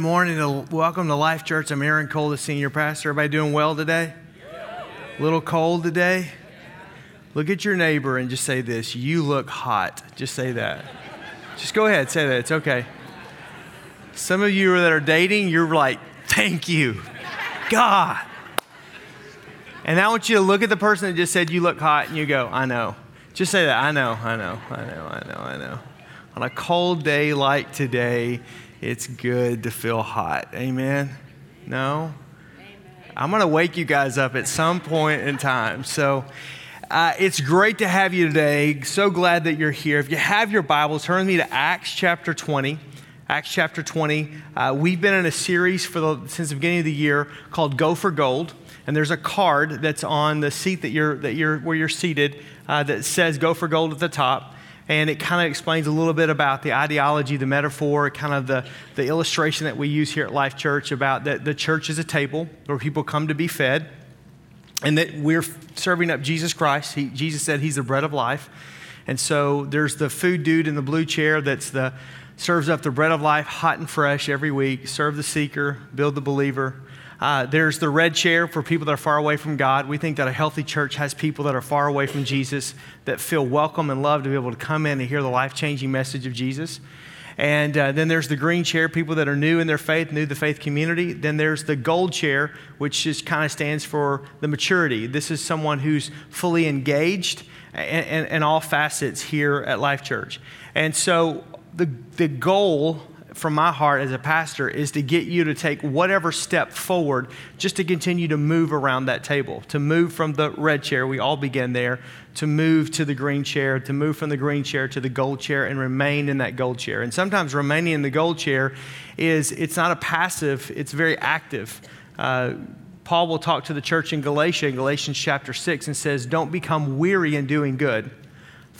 Morning. Welcome to Life Church. I'm Aaron Cole, the senior pastor. Everybody doing well today? A little cold today? Look at your neighbor and just say this You look hot. Just say that. Just go ahead, say that. It's okay. Some of you that are dating, you're like, Thank you, God. And I want you to look at the person that just said, You look hot, and you go, I know. Just say that. I know, I know, I know, I know, I know. On a cold day like today, it's good to feel hot. Amen? No? I'm going to wake you guys up at some point in time. So uh, it's great to have you today. So glad that you're here. If you have your Bibles, turn me to Acts chapter 20. Acts chapter 20. Uh, we've been in a series for the, since the beginning of the year called Go for Gold. And there's a card that's on the seat that you're, that you're, where you're seated uh, that says Go for Gold at the top and it kind of explains a little bit about the ideology, the metaphor, kind of the, the illustration that we use here at Life Church about that the church is a table where people come to be fed, and that we're serving up Jesus Christ. He, Jesus said he's the bread of life. And so there's the food dude in the blue chair that's the serves up the bread of life hot and fresh every week. Serve the seeker, build the believer. Uh, there's the red chair for people that are far away from God. We think that a healthy church has people that are far away from Jesus that feel welcome and loved to be able to come in and hear the life changing message of Jesus. And uh, then there's the green chair, people that are new in their faith, new to the faith community. Then there's the gold chair, which just kind of stands for the maturity. This is someone who's fully engaged in all facets here at Life Church. And so the, the goal from my heart as a pastor is to get you to take whatever step forward just to continue to move around that table, to move from the red chair, we all begin there, to move to the green chair, to move from the green chair to the gold chair and remain in that gold chair. And sometimes remaining in the gold chair is, it's not a passive, it's very active. Uh, Paul will talk to the church in Galatia, in Galatians chapter 6, and says, Don't become weary in doing good.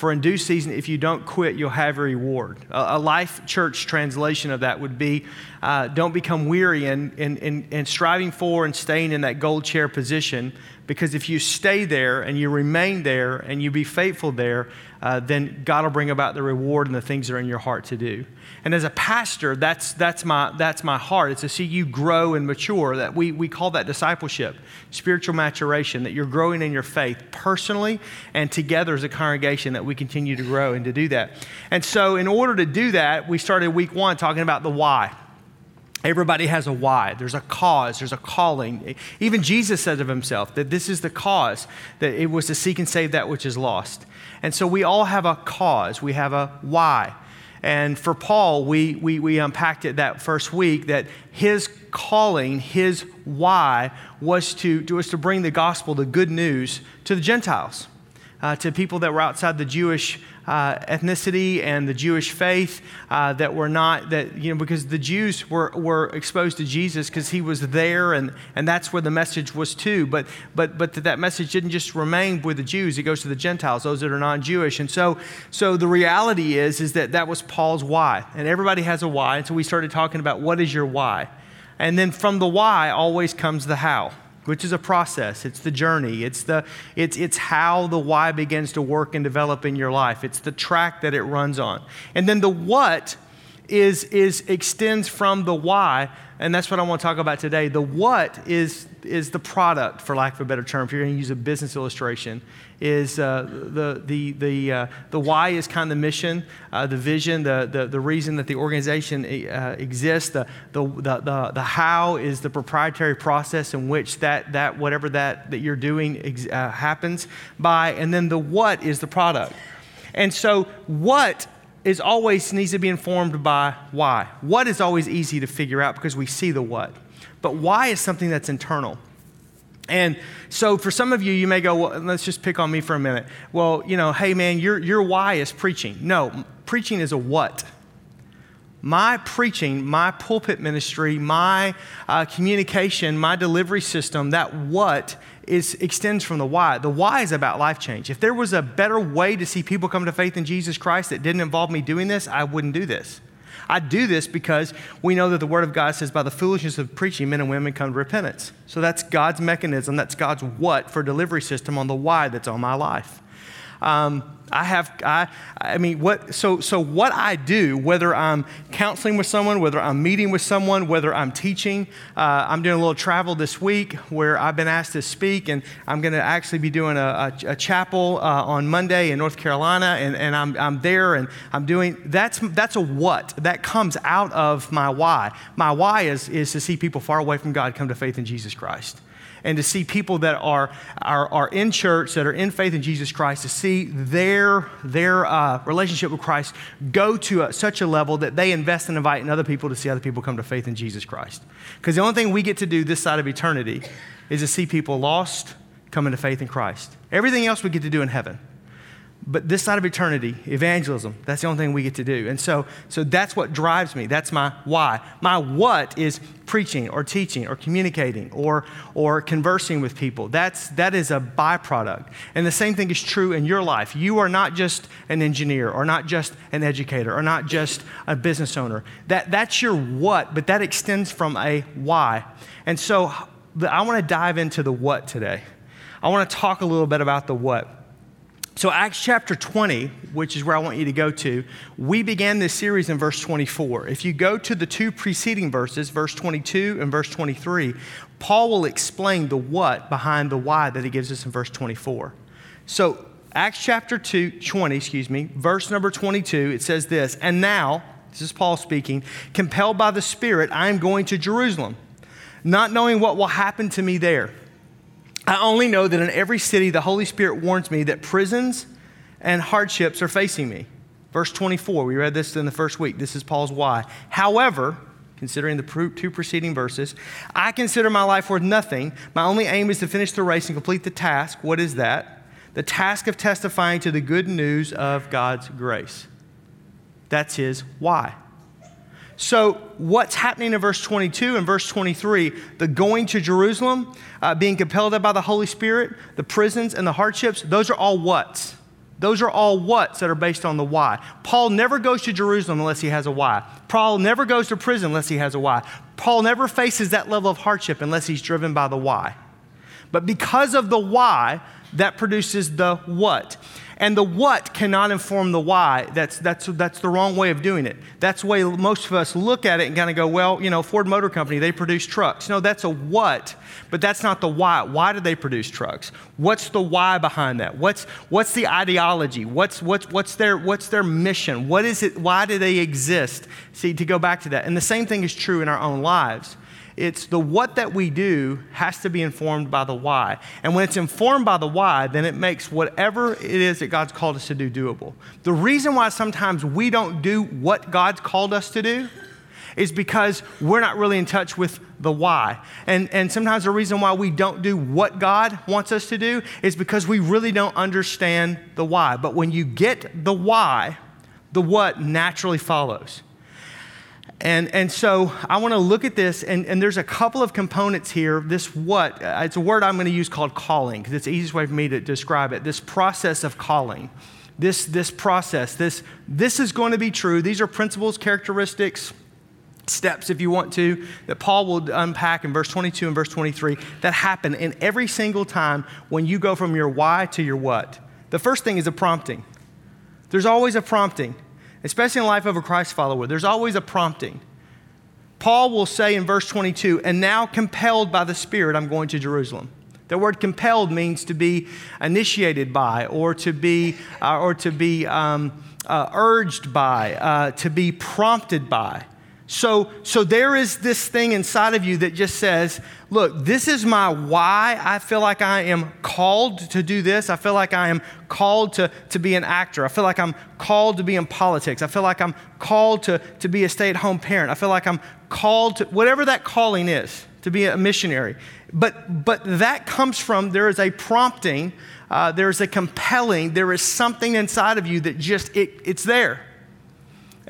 For in due season, if you don't quit, you'll have a reward. A, a life church translation of that would be uh, don't become weary in, in, in, in striving for and staying in that gold chair position, because if you stay there and you remain there and you be faithful there, uh, then God will bring about the reward and the things that are in your heart to do. And as a pastor, that's, that's, my, that's my heart. It's to see you grow and mature. That we, we call that discipleship, spiritual maturation, that you're growing in your faith personally and together as a congregation that we continue to grow and to do that. And so, in order to do that, we started week one talking about the why. Everybody has a why. There's a cause. There's a calling. Even Jesus said of himself that this is the cause, that it was to seek and save that which is lost. And so we all have a cause. We have a why. And for Paul, we, we, we unpacked it that first week that his calling, his why, was to, was to bring the gospel, the good news, to the Gentiles, uh, to people that were outside the Jewish uh, ethnicity and the Jewish faith uh, that were not, that, you know, because the Jews were, were exposed to Jesus because he was there and, and that's where the message was to. But, but, but that, that message didn't just remain with the Jews, it goes to the Gentiles, those that are non Jewish. And so, so the reality is, is that that was Paul's why. And everybody has a why. And so we started talking about what is your why. And then from the why always comes the how which is a process. It's the journey. It's, the, it's, it's how the why begins to work and develop in your life. It's the track that it runs on. And then the what is, is extends from the why, and that's what I want to talk about today. The what is, is the product, for lack of a better term, if you're going to use a business illustration, is uh, the, the, the, uh, the why is kind of the mission, uh, the vision, the, the, the reason that the organization uh, exists. The, the, the, the, how is the proprietary process in which that, that whatever that, that you're doing ex- uh, happens by. And then the what is the product. And so, what is always needs to be informed by why. What is always easy to figure out because we see the what. But why is something that's internal. And so for some of you, you may go, well, let's just pick on me for a minute. Well, you know, hey man, your, your why is preaching. No, preaching is a what. My preaching, my pulpit ministry, my uh, communication, my delivery system, that what is extends from the why. The why is about life change. If there was a better way to see people come to faith in Jesus Christ that didn't involve me doing this, I wouldn't do this. I do this because we know that the Word of God says, by the foolishness of preaching, men and women come to repentance. So that's God's mechanism, that's God's what for delivery system on the why that's on my life. Um, I have, I, I mean, what, so, so what I do, whether I'm counseling with someone, whether I'm meeting with someone, whether I'm teaching, uh, I'm doing a little travel this week where I've been asked to speak, and I'm going to actually be doing a, a, a chapel uh, on Monday in North Carolina, and, and I'm, I'm there and I'm doing, that's, that's a what. That comes out of my why. My why is, is to see people far away from God come to faith in Jesus Christ and to see people that are, are, are in church, that are in faith in Jesus Christ, to see their, their uh, relationship with Christ go to a, such a level that they invest in inviting other people to see other people come to faith in Jesus Christ. Because the only thing we get to do this side of eternity is to see people lost come to faith in Christ. Everything else we get to do in heaven. But this side of eternity, evangelism, that's the only thing we get to do. And so, so that's what drives me. That's my why. My what is preaching or teaching or communicating or, or conversing with people. That's, that is a byproduct. And the same thing is true in your life. You are not just an engineer or not just an educator or not just a business owner. That, that's your what, but that extends from a why. And so I want to dive into the what today. I want to talk a little bit about the what. So, Acts chapter 20, which is where I want you to go to, we began this series in verse 24. If you go to the two preceding verses, verse 22 and verse 23, Paul will explain the what behind the why that he gives us in verse 24. So, Acts chapter 2, 20, excuse me, verse number 22, it says this, and now, this is Paul speaking, compelled by the Spirit, I am going to Jerusalem, not knowing what will happen to me there I only know that in every city the Holy Spirit warns me that prisons and hardships are facing me. Verse 24, we read this in the first week. This is Paul's why. However, considering the two preceding verses, I consider my life worth nothing. My only aim is to finish the race and complete the task. What is that? The task of testifying to the good news of God's grace. That's his why. So, what's happening in verse 22 and verse 23, the going to Jerusalem, uh, being compelled by the Holy Spirit, the prisons and the hardships, those are all what's. Those are all what's that are based on the why. Paul never goes to Jerusalem unless he has a why. Paul never goes to prison unless he has a why. Paul never faces that level of hardship unless he's driven by the why. But because of the why, that produces the what. And the what cannot inform the why. That's, that's, that's the wrong way of doing it. That's the way most of us look at it and kind of go, well, you know, Ford Motor Company, they produce trucks. No, that's a what, but that's not the why. Why do they produce trucks? What's the why behind that? What's, what's the ideology? What's, what's, what's, their, what's their mission? What is it? Why do they exist? See, to go back to that. And the same thing is true in our own lives. It's the what that we do has to be informed by the why. And when it's informed by the why, then it makes whatever it is that God's called us to do doable. The reason why sometimes we don't do what God's called us to do is because we're not really in touch with the why. And, and sometimes the reason why we don't do what God wants us to do is because we really don't understand the why. But when you get the why, the what naturally follows. And, and so I want to look at this, and, and there's a couple of components here. This what? Uh, it's a word I'm going to use called calling, because it's the easiest way for me to describe it. This process of calling. This, this process, this, this is going to be true. These are principles, characteristics, steps, if you want to, that Paul will unpack in verse 22 and verse 23 that happen in every single time when you go from your why to your what. The first thing is a prompting. There's always a prompting especially in the life of a Christ follower, there's always a prompting. Paul will say in verse 22, and now compelled by the Spirit, I'm going to Jerusalem. The word compelled means to be initiated by, or to be, uh, or to be um, uh, urged by, uh, to be prompted by. So, so there is this thing inside of you that just says, look, this is my why. I feel like I am called to do this. I feel like I am called to, to be an actor. I feel like I'm called to be in politics. I feel like I'm called to, to be a stay at home parent. I feel like I'm called to, whatever that calling is, to be a missionary. But, but that comes from, there is a prompting, uh, there's a compelling, there is something inside of you that just, it, it's there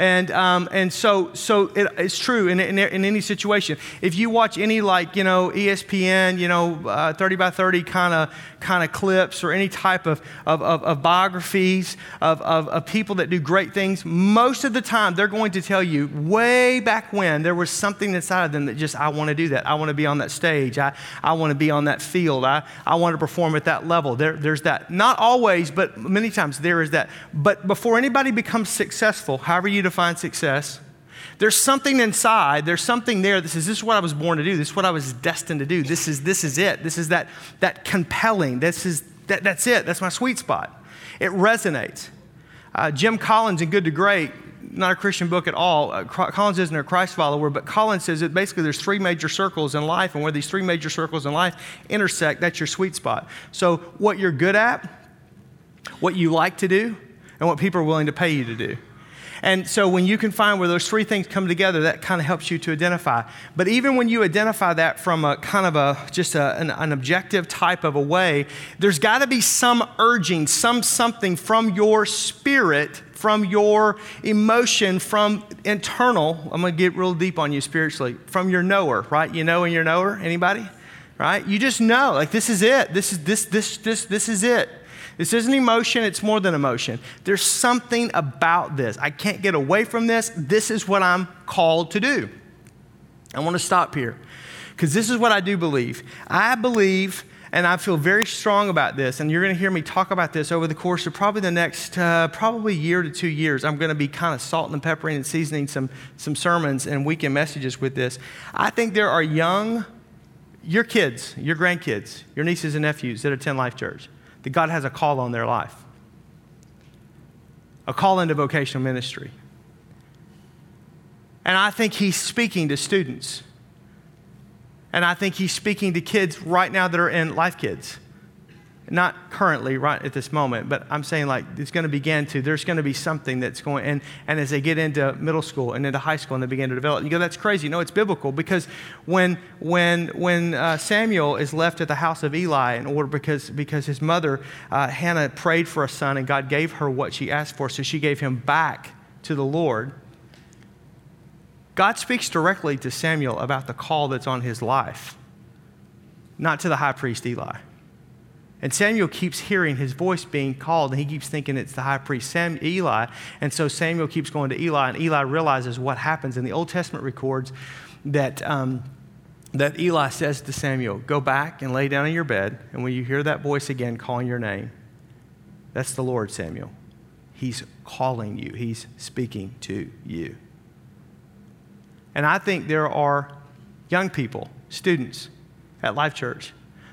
And, um, and so, so it, it's true in, in, in, any situation. If you watch any like, you know, ESPN, you know, uh, 30 by 30 kind of kind of clips or any type of, of, of, of biographies of, of, of people that do great things, most of the time they're going to tell you way back when there was something inside of them that just, I want to do that. I want to be on that stage. I, I want to be on that field. I, I want to perform at that level. There, there's that. Not always, but many times there is that. But before anybody becomes successful, however you success, there's something inside, there's something there that says, This is what I was born to do. This is what I was destined to do. This is, this is it. This is that, that compelling. This is, that, that's it. That's my sweet spot. It resonates. Uh, Jim Collins in Good to Great, not a Christian book at all. Uh, Collins isn't a Christ follower, but Collins says that basically there's three major circles in life, and where these three major circles in life intersect, that's your sweet spot. So, what you're good at, what you like to do, and what people are willing to pay you to do. And so when you can find where those three things come together, that kind of helps you to identify. But even when you identify that from a kind of a just a, an, an objective type of a way, there's got to be some urging, some something from your spirit, from your emotion, from internal. I'm going to get real deep on you spiritually. From your knower, right? You know and your knower. Anybody? Right? You just know, like this is it. This is this this this this is it. This isn't emotion, it's more than emotion. There's something about this. I can't get away from this. This is what I'm called to do. I want to stop here because this is what I do believe. I believe, and I feel very strong about this, and you're going to hear me talk about this over the course of probably the next, uh, probably year to two years. I'm going to be kind of salt and peppering and seasoning some, some sermons and weekend messages with this. I think there are young, your kids, your grandkids, your nieces and nephews that attend Life Church that God has a call on their life, a call into vocational ministry. And I think He's speaking to students. And I think He's speaking to kids right now that are in Life Kids not currently right at this moment, but I'm saying like it's going to begin to, there's going to be something that's going, and, and as they get into middle school and into high school and they begin to develop, you go, that's crazy. No, it's biblical because when, when, when uh, Samuel is left at the house of Eli in order because, because his mother, uh, Hannah, prayed for a son and God gave her what she asked for, so she gave him back to the Lord. God speaks directly to Samuel about the call that's on his life, not to the high priest Eli. And Samuel keeps hearing his voice being called, and he keeps thinking it's the high priest Sam, Eli. And so Samuel keeps going to Eli, and Eli realizes what happens. And the Old Testament records that, um, that Eli says to Samuel, Go back and lay down in your bed, and when you hear that voice again calling your name, that's the Lord, Samuel. He's calling you, he's speaking to you. And I think there are young people, students at Life Church,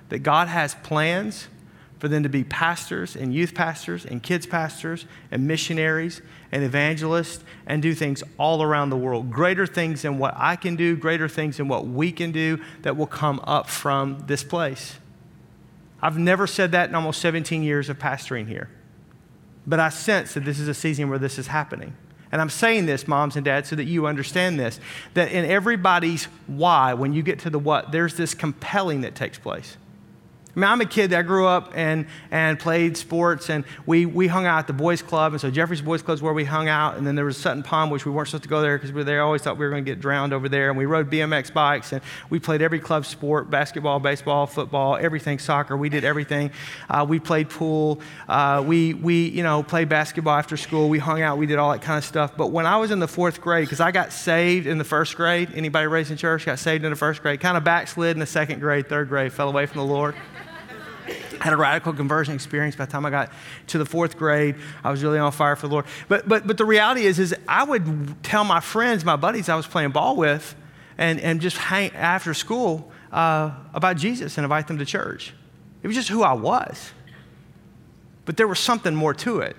that God has plans for them to be pastors and youth pastors and kids pastors and missionaries and evangelists and do things all around the world. Greater things than what I can do, greater things than what we can do that will come up from this place. I've never said that in almost 17 years of pastoring here. But I sense that this is a season where this is happening. And I'm saying this, moms and dads, so that you understand this that in everybody's why, when you get to the what, there's this compelling that takes place. I mean, I'm a kid that grew up and, and played sports, and we, we hung out at the boys' club. And so Jeffrey's Boys Club is where we hung out. And then there was Sutton Pond, which we weren't supposed to go there because we they always thought we were going to get drowned over there. And we rode BMX bikes, and we played every club sport basketball, baseball, football, everything, soccer. We did everything. Uh, we played pool. Uh, we, we, you know, played basketball after school. We hung out. We did all that kind of stuff. But when I was in the fourth grade, because I got saved in the first grade, anybody raised in church got saved in the first grade, kind of backslid in the second grade, third grade, fell away from the Lord had a radical conversion experience by the time I got to the fourth grade. I was really on fire for the Lord. But, but, but the reality is, is I would tell my friends, my buddies I was playing ball with, and, and just hang after school uh, about Jesus and invite them to church. It was just who I was. But there was something more to it.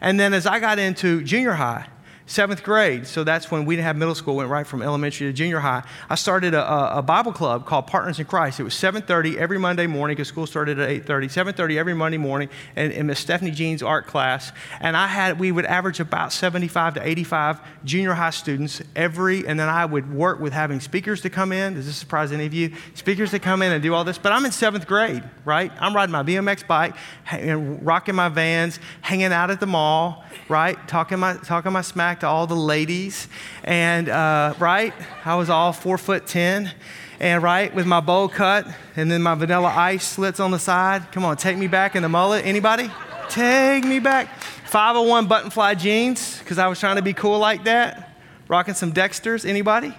And then as I got into junior high, seventh grade, so that's when we didn't have middle school, went right from elementary to junior high. I started a, a Bible club called Partners in Christ. It was 7.30 every Monday morning because school started at 8.30, 7.30 every Monday morning in, in Miss Stephanie Jean's art class. And I had, we would average about 75 to 85 junior high students every, and then I would work with having speakers to come in. Does this surprise any of you? Speakers to come in and do all this. But I'm in seventh grade, right? I'm riding my BMX bike, and rocking my vans, hanging out at the mall, right? Talking my, talking my smack back to all the ladies. And, uh, right, I was all four foot 10 and right with my bowl cut and then my Vanilla Ice slits on the side. Come on, take me back in the mullet. Anybody? Take me back. 501 button fly jeans because I was trying to be cool like that. Rocking some Dexters. Anybody?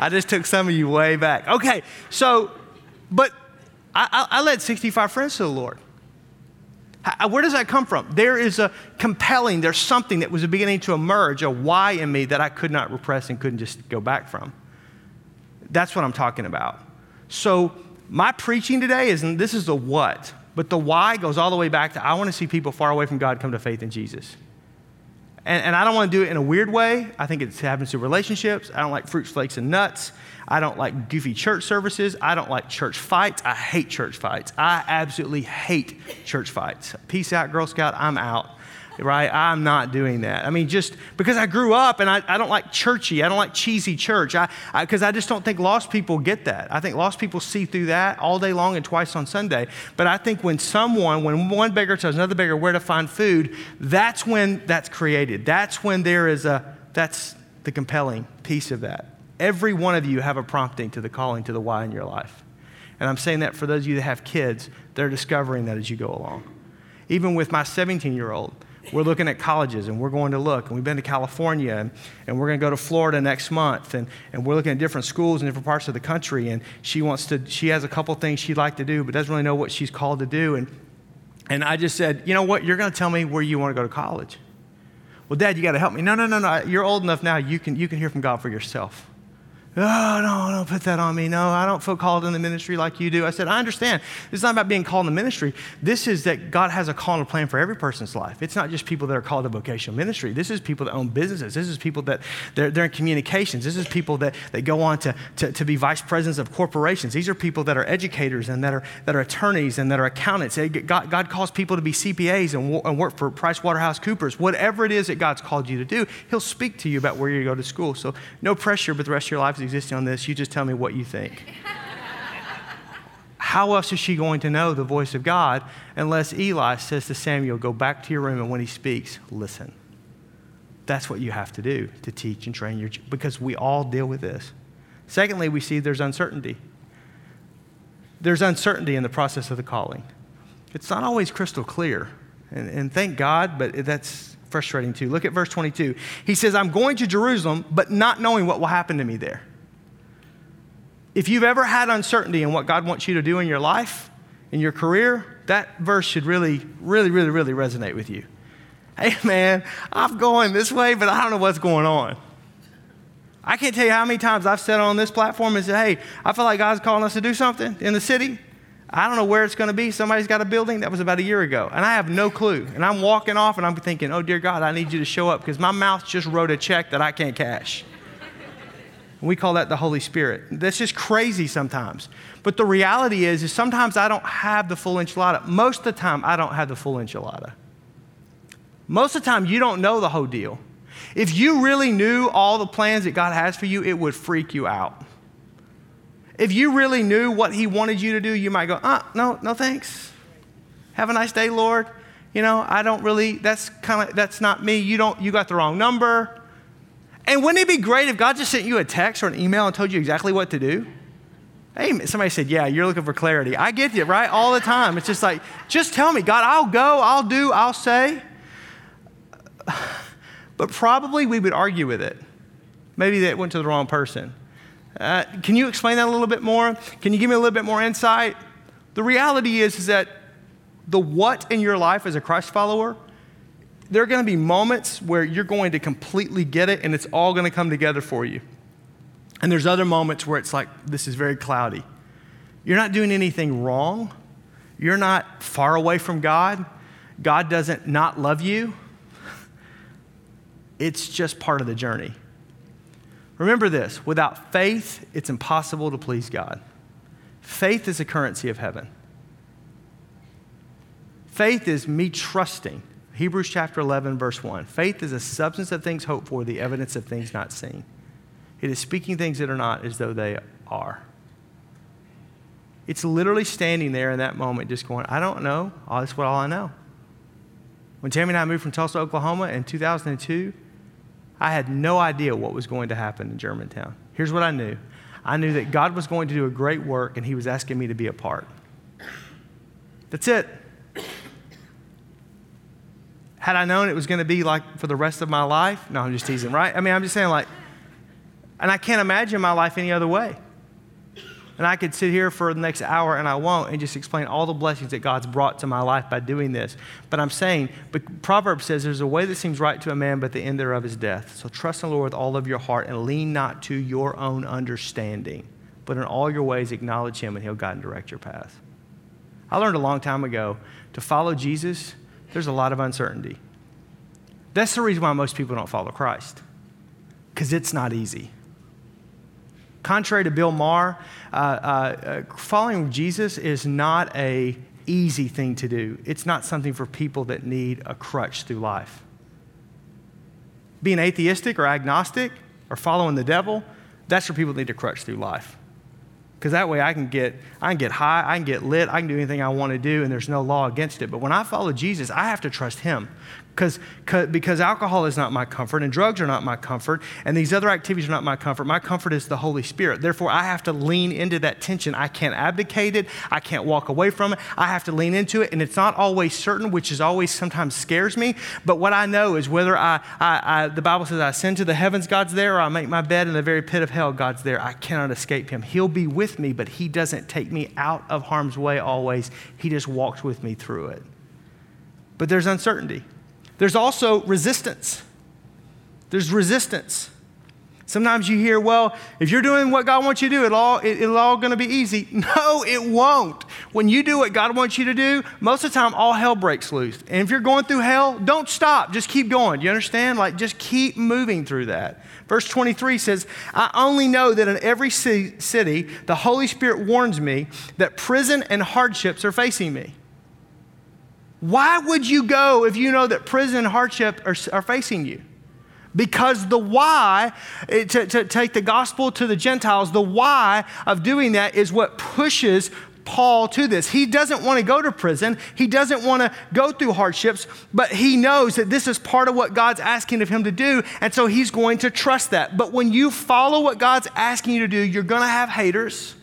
I just took some of you way back. Okay, so, but I, I, I led 65 friends to the Lord. How, uh, where does that come from? There is a compelling, there's something that was beginning to emerge, a why in me that I could not repress and couldn't just go back from. That's what I'm talking about. So, my preaching today is, this is the what, but the why goes all the way back to I want to see people far away from God come to faith in Jesus. And, and I don't want to do it in a weird way. I think it happens to relationships. I don't like fruit flakes, and nuts. I don't like goofy church services. I don't like church fights. I hate church fights. I absolutely hate church fights. Peace out, Girl Scout. I'm out right? I'm not doing that. I mean, just because I grew up and I, I don't like churchy, I don't like cheesy church, because I, I, I just don't think lost people get that. I think lost people see through that all day long and twice on Sunday. But I think when someone, when one beggar tells another beggar where to find food, that's when that's created. That's when there is a, that's the compelling piece of that. Every one of you have a prompting to the calling to the why in your life. And I'm saying that for those of you that have kids, they're discovering that as you go along. Even with my 17 year old, we're looking at colleges and we're going to look. And we've been to California and, and we're going to go to Florida next month. And, and we're looking at different schools in different parts of the country. And she wants to, she has a couple things she'd like to do, but doesn't really know what she's called to do. And, and I just said, you know what? You're going to tell me where you want to go to college. Well, Dad, you got to help me. No, no, no, no. You're old enough now. You can, you can hear from God for yourself. Oh, no, don't put that on me. No, I don't feel called in the ministry like you do. I said, I understand. It's not about being called in the ministry. This is that God has a call and a plan for every person's life. It's not just people that are called to vocational ministry. This is people that own businesses. This is people that they're, they're in communications. This is people that, that go on to, to, to be vice presidents of corporations. These are people that are educators and that are, that are attorneys and that are accountants. God, God calls people to be CPAs and, and work for PricewaterhouseCoopers. Whatever it is that God's called you to do, He'll speak to you about where you go to school. So no pressure, but the rest of your life existing on this. You just tell me what you think. How else is she going to know the voice of God unless Eli says to Samuel, Go back to your room, and when he speaks, listen? That's what you have to do to teach and train your because we all deal with this. Secondly, we see there's uncertainty. There's uncertainty in the process of the calling. It's not always crystal clear. And, and thank God, but that's frustrating too. Look at verse 22. He says, I'm going to Jerusalem, but not knowing what will happen to me there if you've ever had uncertainty in what God wants you to do in your life, in your career, that verse should really, really, really, really resonate with you. Hey, man, I'm going this way, but I don't know what's going on. I can't tell you how many times I've said on this platform and said, hey, I feel like God's calling us to do something in the city. I don't know where it's going to be. Somebody's got a building. That was about a year ago. And I have no clue. And I'm walking off and I'm thinking, oh, dear God, I need you to show up because my mouth just wrote a check that I can't cash. We call that the Holy Spirit. That's just crazy sometimes. But the reality is, is sometimes I don't have the full enchilada. Most of the time, I don't have the full enchilada. Most of the time, you don't know the whole deal. If you really knew all the plans that God has for you, it would freak you out. If you really knew what He wanted you to do, you might go, uh, no, no thanks. Have a nice day, Lord. You know, I don't really, that's kind of, that's not me. You don't, you got the wrong number. And wouldn't it be great if God just sent you a text or an email and told you exactly what to do? Hey, somebody said, Yeah, you're looking for clarity. I get you, right? All the time. It's just like, just tell me, God, I'll go, I'll do, I'll say. But probably we would argue with it. Maybe that went to the wrong person. Uh, can you explain that a little bit more? Can you give me a little bit more insight? The reality is, is that the what in your life as a Christ follower there are going to be moments where you're going to completely get it and it's all going to come together for you. And there's other moments where it's like, this is very cloudy. You're not doing anything wrong. You're not far away from God. God doesn't not love you. It's just part of the journey. Remember this without faith, it's impossible to please God. Faith is a currency of heaven. Faith is me trusting Hebrews chapter 11, verse 1. Faith is a substance of things hoped for, the evidence of things not seen. It is speaking things that are not as though they are. It's literally standing there in that moment, just going, I don't know. Oh, that's what all I know. When Tammy and I moved from Tulsa, Oklahoma in 2002, I had no idea what was going to happen in Germantown. Here's what I knew I knew that God was going to do a great work and He was asking me to be a part. That's it. Had I known it was going to be like for the rest of my life, no, I'm just teasing, right? I mean, I'm just saying, like, and I can't imagine my life any other way. And I could sit here for the next hour, and I won't, and just explain all the blessings that God's brought to my life by doing this. But I'm saying, but Proverbs says there's a way that seems right to a man, but the end thereof is death. So trust in the Lord with all of your heart and lean not to your own understanding, but in all your ways acknowledge him, and he'll guide and direct your path. I learned a long time ago to follow Jesus, there's a lot of uncertainty. That's the reason why most people don't follow Christ, because it's not easy. Contrary to Bill Maher, uh, uh, following Jesus is not a easy thing to do. It's not something for people that need a crutch through life. Being atheistic or agnostic or following the devil, that's for people that need a crutch through life. Because that way I can get I can get high, I can get lit, I can do anything I want to do, and there's no law against it. But when I follow Jesus, I have to trust him because, because alcohol is not my comfort and drugs are not my comfort and these other activities are not my comfort. My comfort is the Holy Spirit. Therefore, I have to lean into that tension. I can't abdicate it. I can't walk away from it. I have to lean into it. And it's not always certain, which is always sometimes scares me. But what I know is whether I, I, I the Bible says I ascend to the heavens, God's there, or I make my bed in the very pit of hell, God's there. I cannot escape him. He'll be with me, but he doesn't take me out of harm's way always. He just walks with me through it. But there's uncertainty. There's also resistance. There's resistance. Sometimes you hear, well, if you're doing what God wants you to do, it'll all, it, it'll all going to be easy. No, it won't. When you do what God wants you to do, most of the time all hell breaks loose. And if you're going through hell, don't stop. Just keep going. You understand? Like, just keep moving through that. Verse 23 says, I only know that in every city, the Holy Spirit warns me that prison and hardships are facing me. Why would you go if you know that prison and hardship are, are facing you? Because the why, eh, to, to take the gospel to the Gentiles, the why of doing that is what pushes Paul to this. He doesn't want to go to prison. He doesn't want to go through hardships, but he knows that this is part of what God's asking of him to do. And so he's going to trust that. But when you follow what God's asking you to do, you're going to have haters.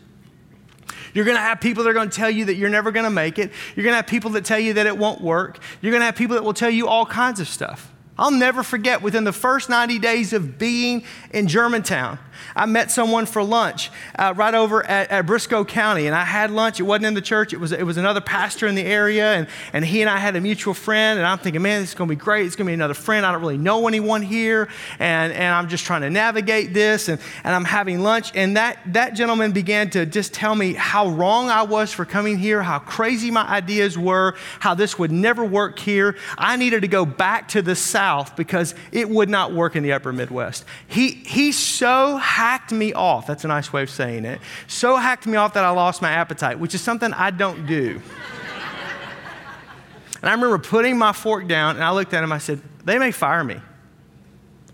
You're going to have people that are going to tell you that you're never going to make it. You're going to have people that tell you that it won't work. You're going to have people that will tell you all kinds of stuff. I'll never forget within the first 90 days of being in Germantown, I met someone for lunch uh, right over at, at, Briscoe County, and I had lunch. It wasn't in the church, it was, it was another pastor in the area, and, and he and I had a mutual friend. And I'm thinking, man, this is going to be great. It's going to be another friend. I don't really know anyone here, and, and I'm just trying to navigate this, and, and I'm having lunch. And that, that gentleman began to just tell me how wrong I was for coming here, how crazy my ideas were, how this would never work here. I needed to go back to the South because it would not work in the upper Midwest. He, he so hacked me off. That's a nice way of saying it. So hacked me off that I lost my appetite, which is something I don't do. and I remember putting my fork down and I looked at him. I said, They may fire me.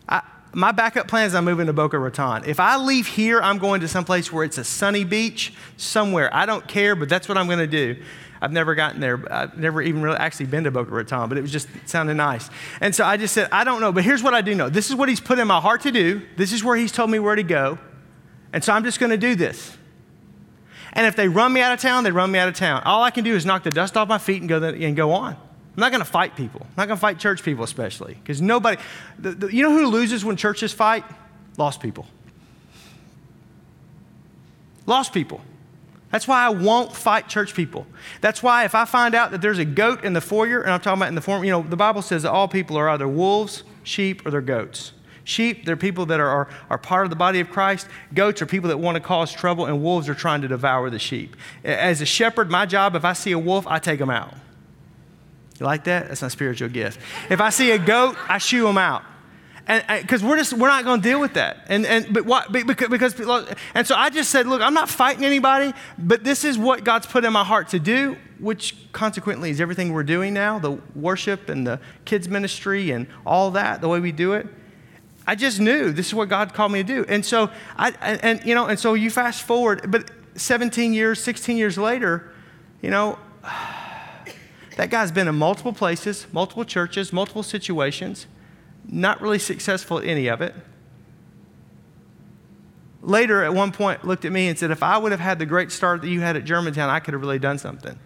I, my backup plan is I'm moving to Boca Raton. If I leave here, I'm going to some place where it's a sunny beach somewhere. I don't care, but that's what I'm going to do. I've never gotten there. I've never even really actually been to Boca Raton, but it was just it sounded nice. And so I just said, I don't know, but here's what I do know. This is what he's put in my heart to do. This is where he's told me where to go. And so I'm just going to do this. And if they run me out of town, they run me out of town. All I can do is knock the dust off my feet and go, and go on. I'm not going to fight people. I'm not going to fight church people, especially. Because nobody, the, the, you know who loses when churches fight? Lost people. Lost people. That's why I won't fight church people. That's why if I find out that there's a goat in the foyer, and I'm talking about in the form, you know, the Bible says that all people are either wolves, sheep, or they're goats. Sheep, they're people that are, are, are, part of the body of Christ. Goats are people that want to cause trouble, and wolves are trying to devour the sheep. As a shepherd, my job, if I see a wolf, I take them out. You like that? That's my spiritual gift. If I see a goat, I shoo them out because we're just we're not going to deal with that. And and but what because, because and so i just said look i'm not fighting anybody but this is what god's put in my heart to do which consequently is everything we're doing now the worship and the kids ministry and all that the way we do it. I just knew this is what god called me to do. And so i and you know and so you fast forward but 17 years 16 years later you know that guy's been in multiple places multiple churches multiple situations not really successful at any of it. Later, at one point, looked at me and said, If I would have had the great start that you had at Germantown, I could have really done something.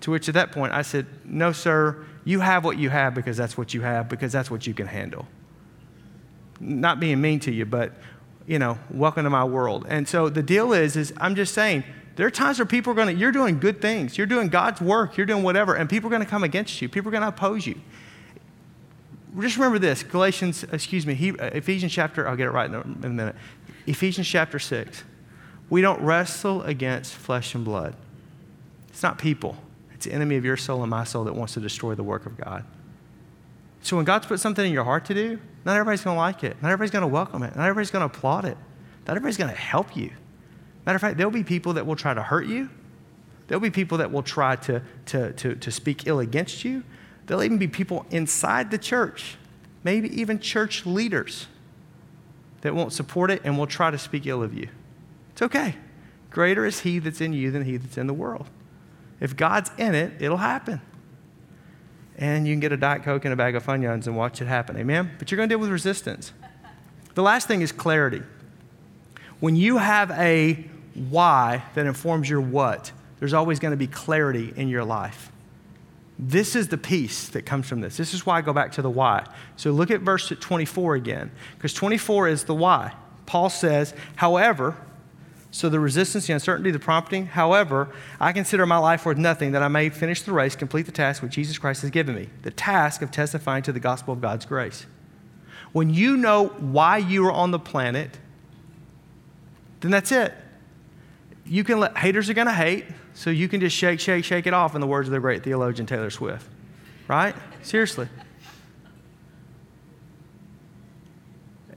To which, at that point, I said, No, sir, you have what you have because that's what you have, because that's what you can handle. Not being mean to you, but, you know, welcome to my world. And so the deal is, is I'm just saying, there are times where people are going to, you're doing good things, you're doing God's work, you're doing whatever, and people are going to come against you. People are going to oppose you. Just remember this Galatians, excuse me, he, uh, Ephesians chapter, I'll get it right in a, in a minute. Ephesians chapter 6. We don't wrestle against flesh and blood. It's not people, it's the enemy of your soul and my soul that wants to destroy the work of God. So when God's put something in your heart to do, not everybody's going to like it. Not everybody's going to welcome it. Not everybody's going to applaud it. Not everybody's going to help you. Matter of fact, there'll be people that will try to hurt you. There'll be people that will try to, to, to, to speak ill against you. There'll even be people inside the church, maybe even church leaders, that won't support it and will try to speak ill of you. It's okay. Greater is He that's in you than He that's in the world. If God's in it, it'll happen. And you can get a Diet Coke and a bag of Funyuns and watch it happen. Amen? But you're going to deal with resistance. The last thing is clarity. When you have a why that informs your what, there's always going to be clarity in your life. This is the peace that comes from this. This is why I go back to the why. So look at verse 24 again, because 24 is the why. Paul says, however, so the resistance, the uncertainty, the prompting, however, I consider my life worth nothing that I may finish the race, complete the task which Jesus Christ has given me, the task of testifying to the gospel of God's grace. When you know why you are on the planet, then that's it. You can let haters are going to hate, so you can just shake, shake, shake it off in the words of the great theologian Taylor Swift. Right? Seriously.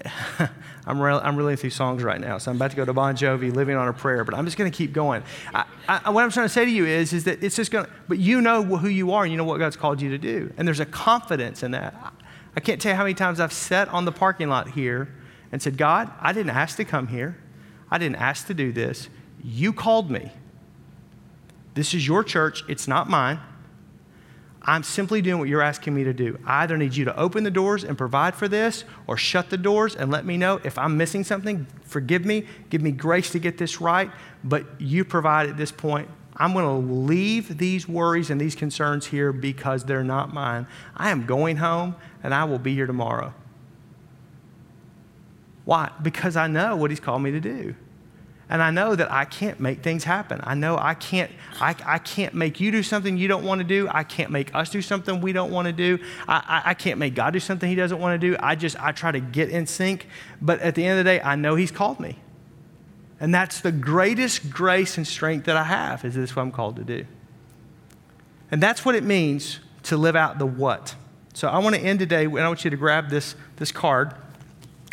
I'm, re- I'm reeling through songs right now, so I'm about to go to Bon Jovi, Living on a Prayer, but I'm just going to keep going. I, I, what I'm trying to say to you is, is that it's just going to, but you know who you are and you know what God's called you to do. And there's a confidence in that. I can't tell you how many times I've sat on the parking lot here and said, God, I didn't ask to come here. I didn't ask to do this. You called me. This is your church, it's not mine. I'm simply doing what you're asking me to do. I either need you to open the doors and provide for this or shut the doors and let me know if I'm missing something. Forgive me, give me grace to get this right, but you provide at this point. I'm going to leave these worries and these concerns here because they're not mine. I am going home and I will be here tomorrow. Why? Because I know what He's called me to do. And I know that I can't make things happen. I know I can't, I, I can't make you do something you don't want to do. I can't make us do something we don't want to do. I, I, I can't make God do something he doesn't want to do. I just, I try to get in sync. But at the end of the day, I know he's called me. And that's the greatest grace and strength that I have, is this what I'm called to do. And that's what it means to live out the what. So I want to end today, and I want you to grab this, this card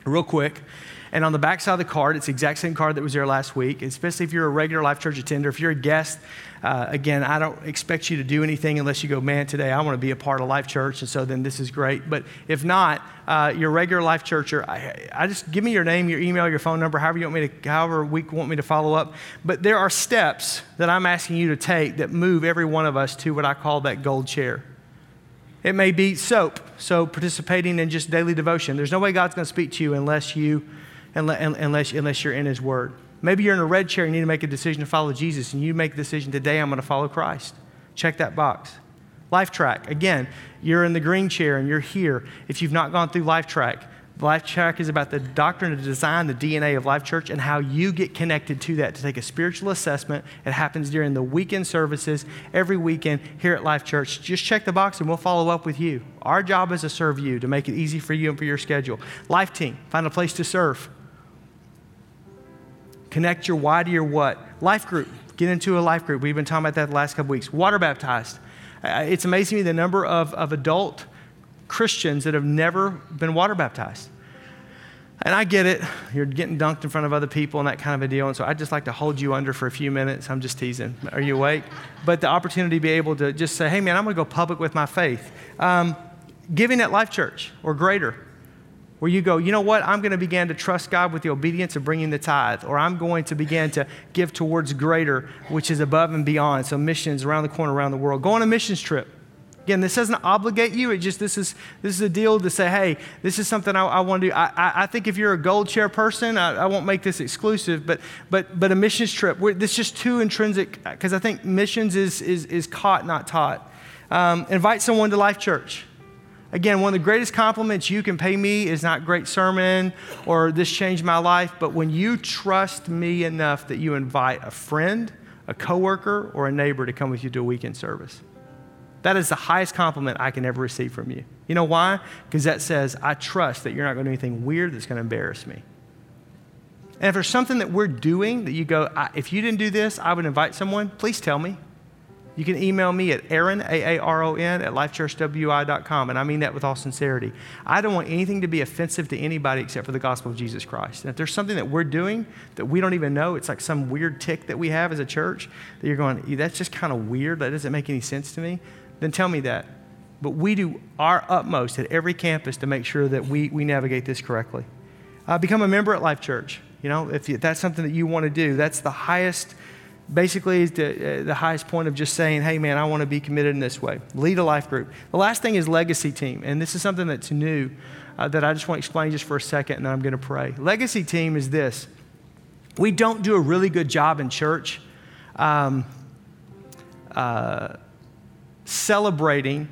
real quick. And on the back side of the card, it's the exact same card that was there last week, especially if you're a regular Life Church attender. If you're a guest, uh, again, I don't expect you to do anything unless you go, man, today I want to be a part of Life Church, and so then this is great. But if not, uh, you're a regular Life Churcher, I, I, just give me your name, your email, your phone number, however you want me to, however week want me to follow up. But there are steps that I'm asking you to take that move every one of us to what I call that gold chair. It may be soap, so participating in just daily devotion. There's no way God's going to speak to you unless you unless, unless you're in His Word. Maybe you're in a red chair and you need to make a decision to follow Jesus, and you make a decision today, I'm going to follow Christ. Check that box. Life Track, again, you're in the green chair and you're here. If you've not gone through Life Track, Life Track is about the doctrine, the design, the DNA of Life Church, and how you get connected to that to take a spiritual assessment. It happens during the weekend services every weekend here at Life Church. Just check the box and we'll follow up with you. Our job is to serve you, to make it easy for you and for your schedule. Life Team, find a place to serve. Connect your why to your what. Life group. Get into a life group. We've been talking about that the last couple weeks. Water baptized. It's amazing to me the number of, of adult Christians that have never been water baptized. And I get it. You're getting dunked in front of other people and that kind of a deal. And so I'd just like to hold you under for a few minutes. I'm just teasing. Are you awake? But the opportunity to be able to just say, hey, man, I'm going to go public with my faith. Um, giving at Life Church or greater where you go, you know what, I'm going to begin to trust God with the obedience of bringing the tithe, or I'm going to begin to give towards greater, which is above and beyond. So, missions around the corner, around the world. Go on a missions trip. Again, this doesn't obligate you. It just this is this is a deal to say, hey, this is something I, I want to do. I, I, I, think if you're a gold chair person, I, won't make this exclusive, but but but a missions trip, this is just too intrinsic because I think missions is is is caught, not taught. Um, invite someone to Life Church. Again, one of the greatest compliments you can pay me is not great sermon or this changed my life, but when you trust me enough that you invite a friend, a coworker, or a neighbor to come with you to a weekend service. That is the highest compliment I can ever receive from you. You know why? Because that says, I trust that you're not going to do anything weird that's going to embarrass me. And if there's something that we're doing that you go, if you didn't do this, I would invite someone, please tell me. You can email me at Aaron, A-A-R-O-N, at lifechurchwi.com, and I mean that with all sincerity. I don't want anything to be offensive to anybody except for the gospel of Jesus Christ. And if there's something that we're doing that we don't even know, it's like some weird tick that we have as a church, that you're going, that's just kind of weird, that doesn't make any sense to me, then tell me that. But we do our utmost at every campus to make sure that we, we navigate this correctly. Uh, become a member at Life Church. You know, if that's something that you want to do, that's the highest, basically, the, uh, the highest point of just saying, hey, man, I want to be committed in this way. Lead a life group. The last thing is legacy team. And this is something that's new uh, that I just want to explain just for a second, and then I'm going to pray. Legacy team is this we don't do a really good job in church. Um, uh, celebrating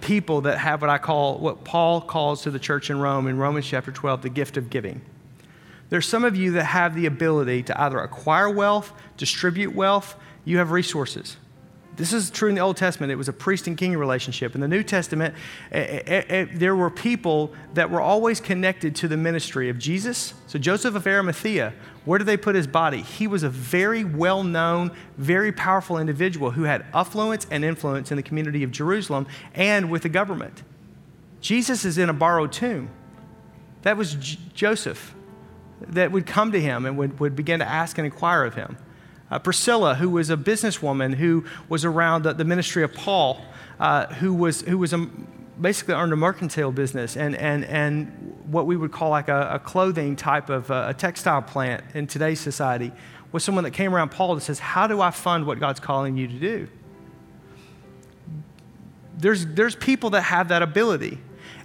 people that have what I call, what Paul calls to the church in Rome in Romans chapter 12, the gift of giving. There's some of you that have the ability to either acquire wealth, distribute wealth, you have resources. This is true in the Old Testament. It was a priest and king relationship. In the New Testament, it, it, it, there were people that were always connected to the ministry of Jesus. So, Joseph of Arimathea, where did they put his body? He was a very well known, very powerful individual who had affluence and influence in the community of Jerusalem and with the government. Jesus is in a borrowed tomb. That was J- Joseph that would come to him and would, would begin to ask and inquire of him. Uh, Priscilla, who was a businesswoman who was around the, the ministry of Paul, uh, who was, who was a, basically earned a mercantile business and, and, and what we would call like a, a clothing type of uh, a textile plant in today's society, was someone that came around Paul that says, How do I fund what God's calling you to do? There's, there's people that have that ability.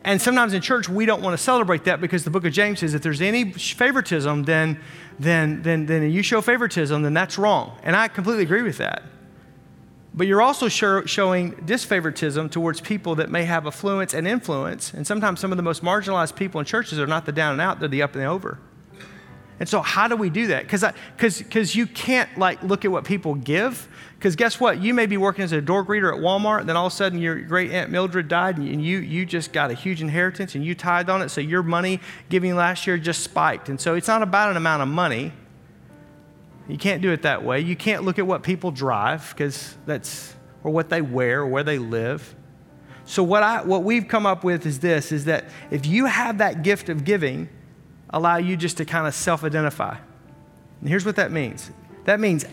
And sometimes in church, we don't want to celebrate that because the book of James says if there's any favoritism, then, then, then, then you show favoritism, then that's wrong. And I completely agree with that. But you're also showing disfavoritism towards people that may have affluence and influence. And sometimes some of the most marginalized people in churches are not the down and out, they're the up and the over. And so, how do we do that? Because you can't like look at what people give. Because guess what? You may be working as a door greeter at Walmart, and then all of a sudden your great Aunt Mildred died, and you, you just got a huge inheritance and you tithed on it. So your money giving last year just spiked. And so, it's not about an amount of money. You can't do it that way. You can't look at what people drive, because that's, or what they wear, or where they live. So, what, I, what we've come up with is this is that if you have that gift of giving, allow you just to kind of self identify. And here's what that means that means,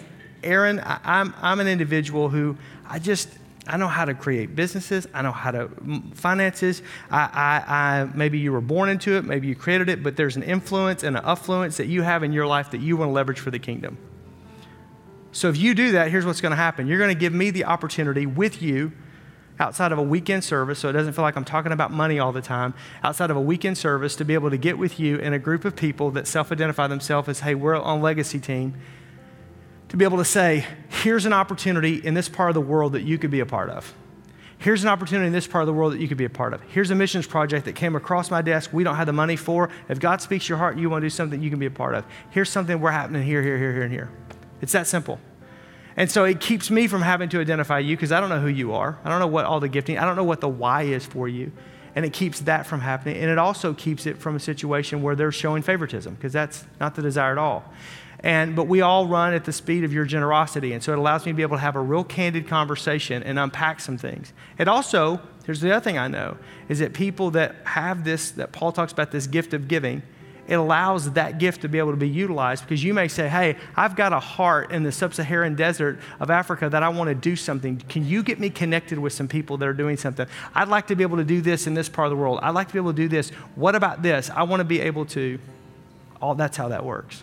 Aaron, I, I'm, I'm an individual who I just, I know how to create businesses. I know how to mm, finances. I, I, I, maybe you were born into it. Maybe you created it. But there's an influence and an affluence that you have in your life that you want to leverage for the kingdom. So if you do that, here's what's going to happen. You're going to give me the opportunity with you outside of a weekend service, so it doesn't feel like I'm talking about money all the time, outside of a weekend service to be able to get with you and a group of people that self identify themselves as, hey, we're on legacy team, to be able to say, here's an opportunity in this part of the world that you could be a part of. Here's an opportunity in this part of the world that you could be a part of. Here's a missions project that came across my desk we don't have the money for. If God speaks your heart you want to do something, you can be a part of. Here's something we're happening here, here, here, here, and here. It's that simple. And so it keeps me from having to identify you because I don't know who you are. I don't know what all the gifting, I don't know what the why is for you. And it keeps that from happening. And it also keeps it from a situation where they're showing favoritism because that's not the desire at all. And, but we all run at the speed of your generosity. And so it allows me to be able to have a real candid conversation and unpack some things. It also, here's the other thing I know, is that people that have this, that Paul talks about this gift of giving, it allows that gift to be able to be utilized because you may say, Hey, I've got a heart in the sub Saharan desert of Africa that I want to do something. Can you get me connected with some people that are doing something? I'd like to be able to do this in this part of the world. I'd like to be able to do this. What about this? I want to be able to. All that's how that works.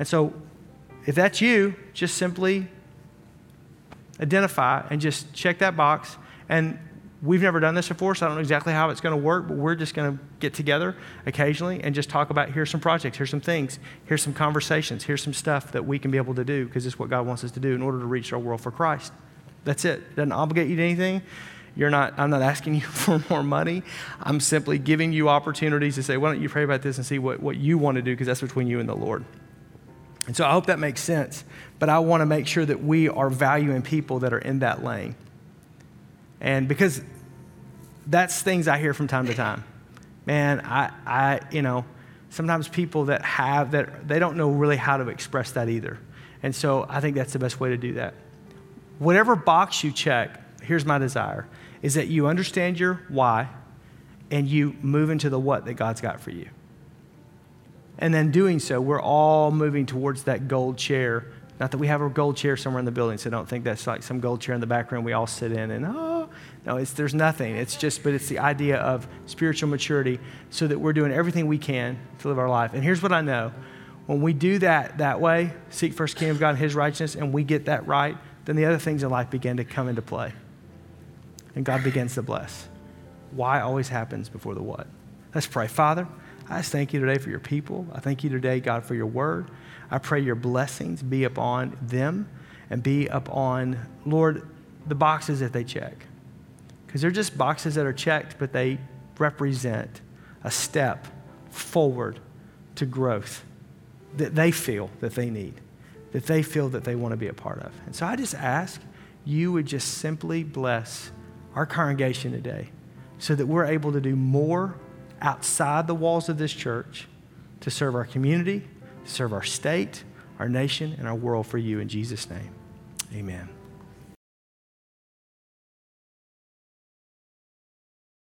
And so, if that's you, just simply identify and just check that box. And We've never done this before, so I don't know exactly how it's going to work, but we're just going to get together occasionally and just talk about here's some projects, here's some things, here's some conversations, here's some stuff that we can be able to do because it's what God wants us to do in order to reach our world for Christ. That's it. it doesn't obligate you to anything. You're not, I'm not asking you for more money. I'm simply giving you opportunities to say, why don't you pray about this and see what, what you want to do because that's between you and the Lord. And so I hope that makes sense. But I want to make sure that we are valuing people that are in that lane. And because that's things I hear from time to time. Man, I, I, you know, sometimes people that have that, they don't know really how to express that either. And so I think that's the best way to do that. Whatever box you check, here's my desire, is that you understand your why and you move into the what that God's got for you. And then doing so, we're all moving towards that gold chair. Not that we have a gold chair somewhere in the building, so don't think that's like some gold chair in the back room we all sit in and, oh, no, it's, there's nothing. It's just, but it's the idea of spiritual maturity so that we're doing everything we can to live our life. And here's what I know when we do that that way, seek first kingdom of God and his righteousness, and we get that right, then the other things in life begin to come into play. And God begins to bless. Why always happens before the what. Let's pray. Father, I just thank you today for your people. I thank you today, God, for your word. I pray your blessings be upon them and be upon, Lord, the boxes that they check. Because they're just boxes that are checked, but they represent a step forward to growth that they feel that they need, that they feel that they want to be a part of. And so I just ask you would just simply bless our congregation today so that we're able to do more outside the walls of this church to serve our community, to serve our state, our nation, and our world for you in Jesus' name. Amen.